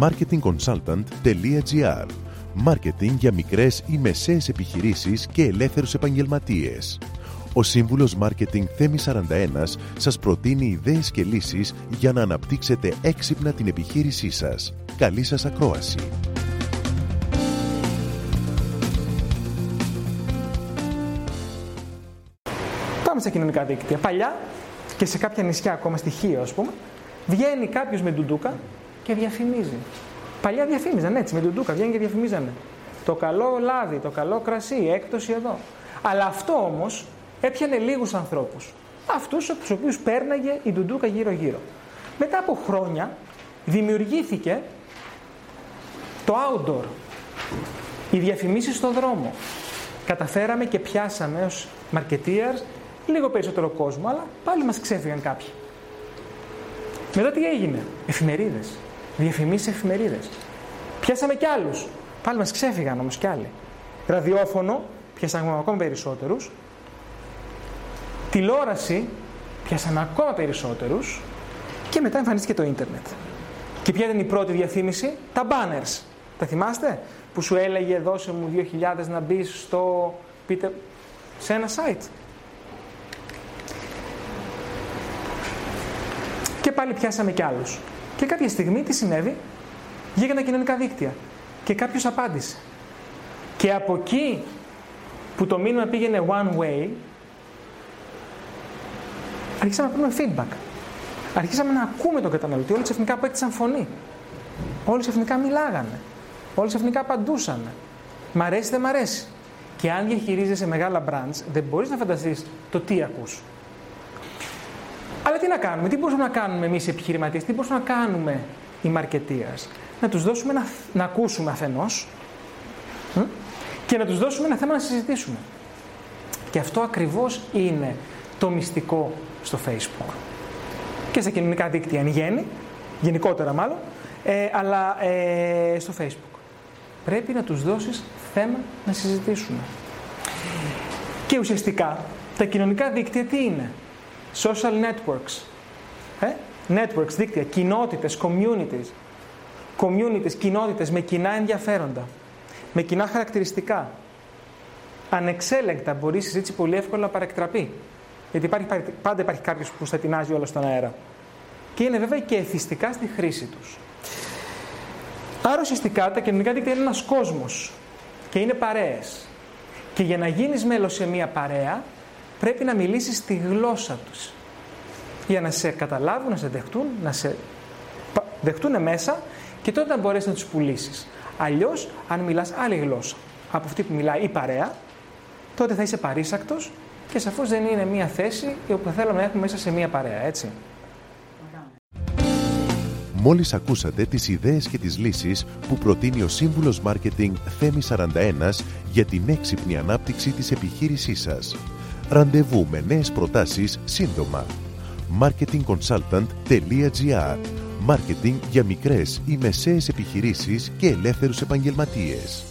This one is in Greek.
marketingconsultant.gr Μάρκετινγκ για μικρές ή μεσαίες επιχειρήσεις και ελεύθερους επαγγελματίες. Ο σύμβουλος Μάρκετινγκ Θέμη 41 σας προτείνει ιδέες και λύσεις για να αναπτύξετε έξυπνα την επιχείρησή σας. Καλή σας ακρόαση! Πάμε στα κοινωνικά δίκτυα. Παλιά και σε κάποια νησιά, ακόμα στοιχείο, ας πούμε, βγαίνει κάποιος με ντουντούκα και διαφημίζει. Παλιά διαφήμιζαν έτσι, με ντουντούκα βγαίνει και διαφημίζανε. Το καλό λάδι, το καλό κρασί, έκπτωση εδώ. Αλλά αυτό όμως έπιανε λίγους ανθρώπους. Αυτούς τους οποίους πέρναγε η ντουντούκα γύρω-γύρω. Μετά από χρόνια δημιουργήθηκε το outdoor, οι διαφημίσεις στον δρόμο. Καταφέραμε και πιάσαμε ως marketeers λίγο περισσότερο κόσμο, αλλά πάλι μας ξέφυγαν κάποιοι. Μετά τι έγινε, εφημερίδες, διαφημίσεις εφημερίδες. Πιάσαμε κι άλλους, πάλι μας ξέφυγαν όμως κι άλλοι. Ραδιόφωνο, πιάσαμε ακόμα περισσότερους. Τηλεόραση, πιάσαμε ακόμα περισσότερους. Και μετά εμφανίστηκε το ίντερνετ. Και ποια ήταν η πρώτη διαφήμιση, τα banners. Τα θυμάστε, που σου έλεγε δώσε μου 2.000 να μπεις στο, πείτε, σε ένα site. Και πάλι πιάσαμε κι άλλους. Και κάποια στιγμή τι συνέβη, βγήκαν τα κοινωνικά δίκτυα. Και κάποιος απάντησε. Και από εκεί που το μήνυμα πήγαινε one way, αρχίσαμε να πούμε feedback. Αρχίσαμε να ακούμε τον καταναλωτή. Όλοι ξαφνικά απέκτησαν φωνή. Όλοι ξαφνικά μιλάγανε. Όλοι ξαφνικά απαντούσαν. Μ' αρέσει, δεν μ' αρέσει. Και αν διαχειρίζεσαι μεγάλα brands, δεν μπορείς να φανταστείς το τι ακούς. Αλλά τι να κάνουμε, τι μπορούμε να κάνουμε εμείς οι επιχειρηματίες, τι μπορούμε να κάνουμε οι marketeers. Να τους δώσουμε να, να ακούσουμε αφενός και να τους δώσουμε ένα θέμα να συζητήσουμε. Και αυτό ακριβώς είναι το μυστικό στο Facebook. Και στα κοινωνικά δίκτυα εν γέννη, γενικότερα μάλλον, ε, αλλά ε, στο Facebook. Πρέπει να τους δώσεις θέμα να συζητήσουμε. Και ουσιαστικά τα κοινωνικά δίκτυα τι είναι; Social networks. Ε; Networks, δίκτυα, κοινότητες, communities. Communities, κοινότητες με κοινά ενδιαφέροντα. Με κοινά χαρακτηριστικά. Ανεξέλεγκτα μπορεί η συζήτηση πολύ εύκολα να παρεκτραπεί. Γιατί υπάρχει, πάντα υπάρχει κάποιος που θα τεινάζει όλα στον αέρα. Και είναι βέβαια και εθιστικά στη χρήση τους. Άρα ουσιαστικά τα κοινωνικά δίκτυα είναι ένας κόσμος και είναι παρέες. Και για να γίνεις μέλος σε μία παρέα πρέπει να μιλήσεις τη γλώσσα τους. Για να σε καταλάβουν, να σε δεχτούν, να σε δεχτούν μέσα και τότε να μπορέσεις να τους πουλήσεις. Αλλιώς, αν μιλάς άλλη γλώσσα από αυτή που μιλάει η παρέα, τότε θα είσαι παρήσακτος και σαφώς δεν είναι μία θέση που θέλουμε να έχουμε μέσα σε μία παρέα, έτσι. Μόλις ακούσατε τις ιδέες και τις λύσεις που προτείνει ο σύμβουλος Μάρκετινγκ Θέμη 41 για την έξυπνη ανάπτυξη της επιχείρησής σας. Ραντεβού με νέες προτάσεις σύντομα. marketingconsultant.gr Μάρκετινγκ για μικρές ή μεσαίες επιχειρήσεις και ελεύθερους επαγγελματίες.